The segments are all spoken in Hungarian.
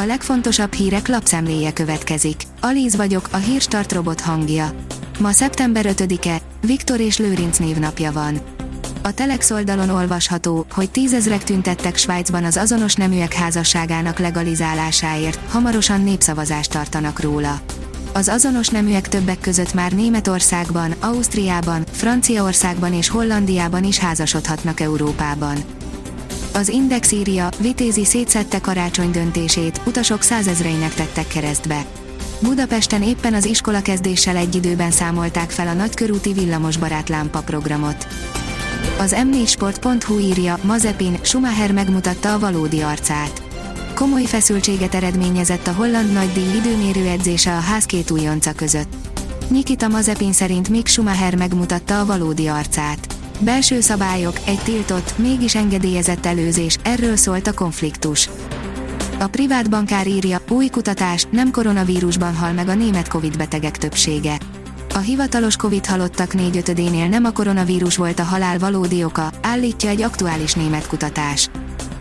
A legfontosabb hírek lapszemléje következik. Alíz vagyok, a hírstart robot hangja. Ma szeptember 5-e, Viktor és Lőrinc névnapja van. A Telex oldalon olvasható, hogy tízezrek tüntettek Svájcban az azonos neműek házasságának legalizálásáért, hamarosan népszavazást tartanak róla. Az azonos neműek többek között már Németországban, Ausztriában, Franciaországban és Hollandiában is házasodhatnak Európában. Az Index írja, Vitézi szétszette karácsony döntését, utasok százezreinek tettek keresztbe. Budapesten éppen az iskola kezdéssel egy időben számolták fel a nagykörúti villamosbarát lámpa programot. Az m4sport.hu írja, Mazepin, Schumacher megmutatta a valódi arcát. Komoly feszültséget eredményezett a holland nagydíj időmérő edzése a ház két újonca között. Nikita Mazepin szerint Mick Schumacher megmutatta a valódi arcát. Belső szabályok, egy tiltott, mégis engedélyezett előzés, erről szólt a konfliktus. A privát bankár írja, új kutatás, nem koronavírusban hal meg a német Covid betegek többsége. A hivatalos Covid halottak négyötödénél nem a koronavírus volt a halál valódi oka, állítja egy aktuális német kutatás.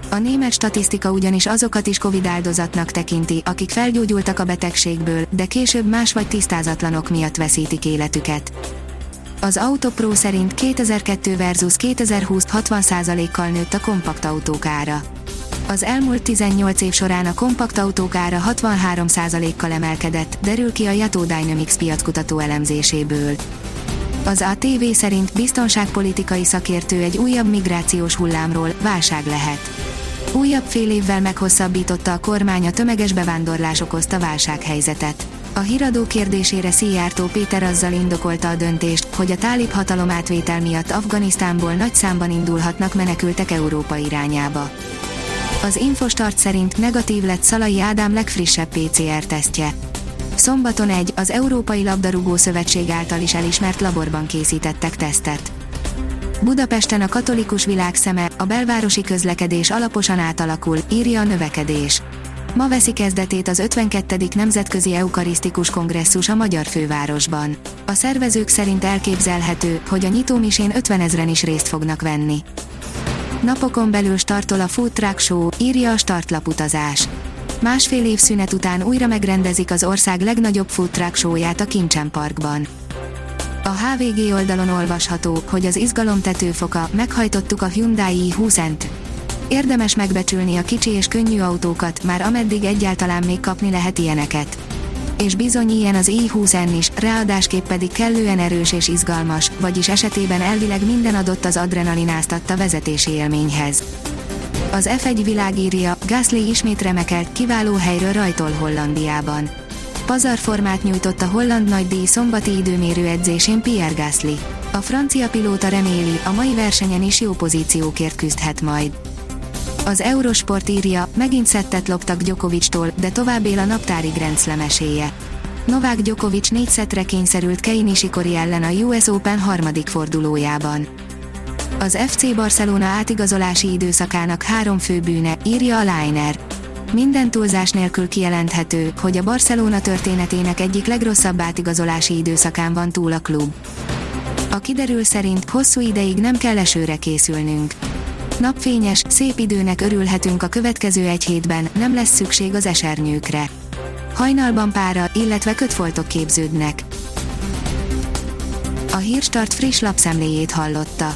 A német statisztika ugyanis azokat is Covid áldozatnak tekinti, akik felgyógyultak a betegségből, de később más vagy tisztázatlanok miatt veszítik életüket. Az Autopro szerint 2002 versus 2020 60%-kal nőtt a kompakt autók ára. Az elmúlt 18 év során a kompakt autók ára 63%-kal emelkedett, derül ki a Yato Dynamics piackutató elemzéséből. Az ATV szerint biztonságpolitikai szakértő egy újabb migrációs hullámról, válság lehet. Újabb fél évvel meghosszabbította a kormány a tömeges bevándorlás okozta válsághelyzetet. A híradó kérdésére Szijjártó Péter azzal indokolta a döntést, hogy a tálib hatalom átvétel miatt Afganisztánból nagy számban indulhatnak menekültek Európa irányába. Az Infostart szerint negatív lett Szalai Ádám legfrissebb PCR-tesztje. Szombaton egy, az Európai Labdarúgó Szövetség által is elismert laborban készítettek tesztet. Budapesten a katolikus világ szeme, a belvárosi közlekedés alaposan átalakul, írja a növekedés. Ma veszi kezdetét az 52. Nemzetközi Eukarisztikus Kongresszus a Magyar Fővárosban. A szervezők szerint elképzelhető, hogy a nyitómisén 50 ezren is részt fognak venni. Napokon belül startol a Food Truck Show, írja a startlaputazás. Másfél év szünet után újra megrendezik az ország legnagyobb Food Truck Show-ját a Kincsen Parkban. A HVG oldalon olvasható, hogy az izgalom tetőfoka, meghajtottuk a Hyundai i20-ent. Érdemes megbecsülni a kicsi és könnyű autókat, már ameddig egyáltalán még kapni lehet ilyeneket. És bizony ilyen az i20N is, ráadásképp pedig kellően erős és izgalmas, vagyis esetében elvileg minden adott az adrenalináztatta vezetési élményhez. Az F1 világírja, Gasly ismét remekelt, kiváló helyről rajtol Hollandiában. Pazarformát nyújtott a holland nagydíj szombati időmérő edzésén Pierre Gasly. A francia pilóta reméli, a mai versenyen is jó pozíciókért küzdhet majd. Az Eurosport írja, megint szettet loptak Djokovic-tól, de tovább él a naptári Grand Slam esélye. Novák Djokovic négy szetre kényszerült Kei Nishikori ellen a US Open harmadik fordulójában. Az FC Barcelona átigazolási időszakának három fő bűne, írja a Liner. Minden túlzás nélkül kijelenthető, hogy a Barcelona történetének egyik legrosszabb átigazolási időszakán van túl a klub. A kiderül szerint hosszú ideig nem kell esőre készülnünk. Napfényes, szép időnek örülhetünk a következő egy hétben, nem lesz szükség az esernyőkre. Hajnalban pára, illetve kötfoltok képződnek. A Hírstart friss lapszemléjét hallotta.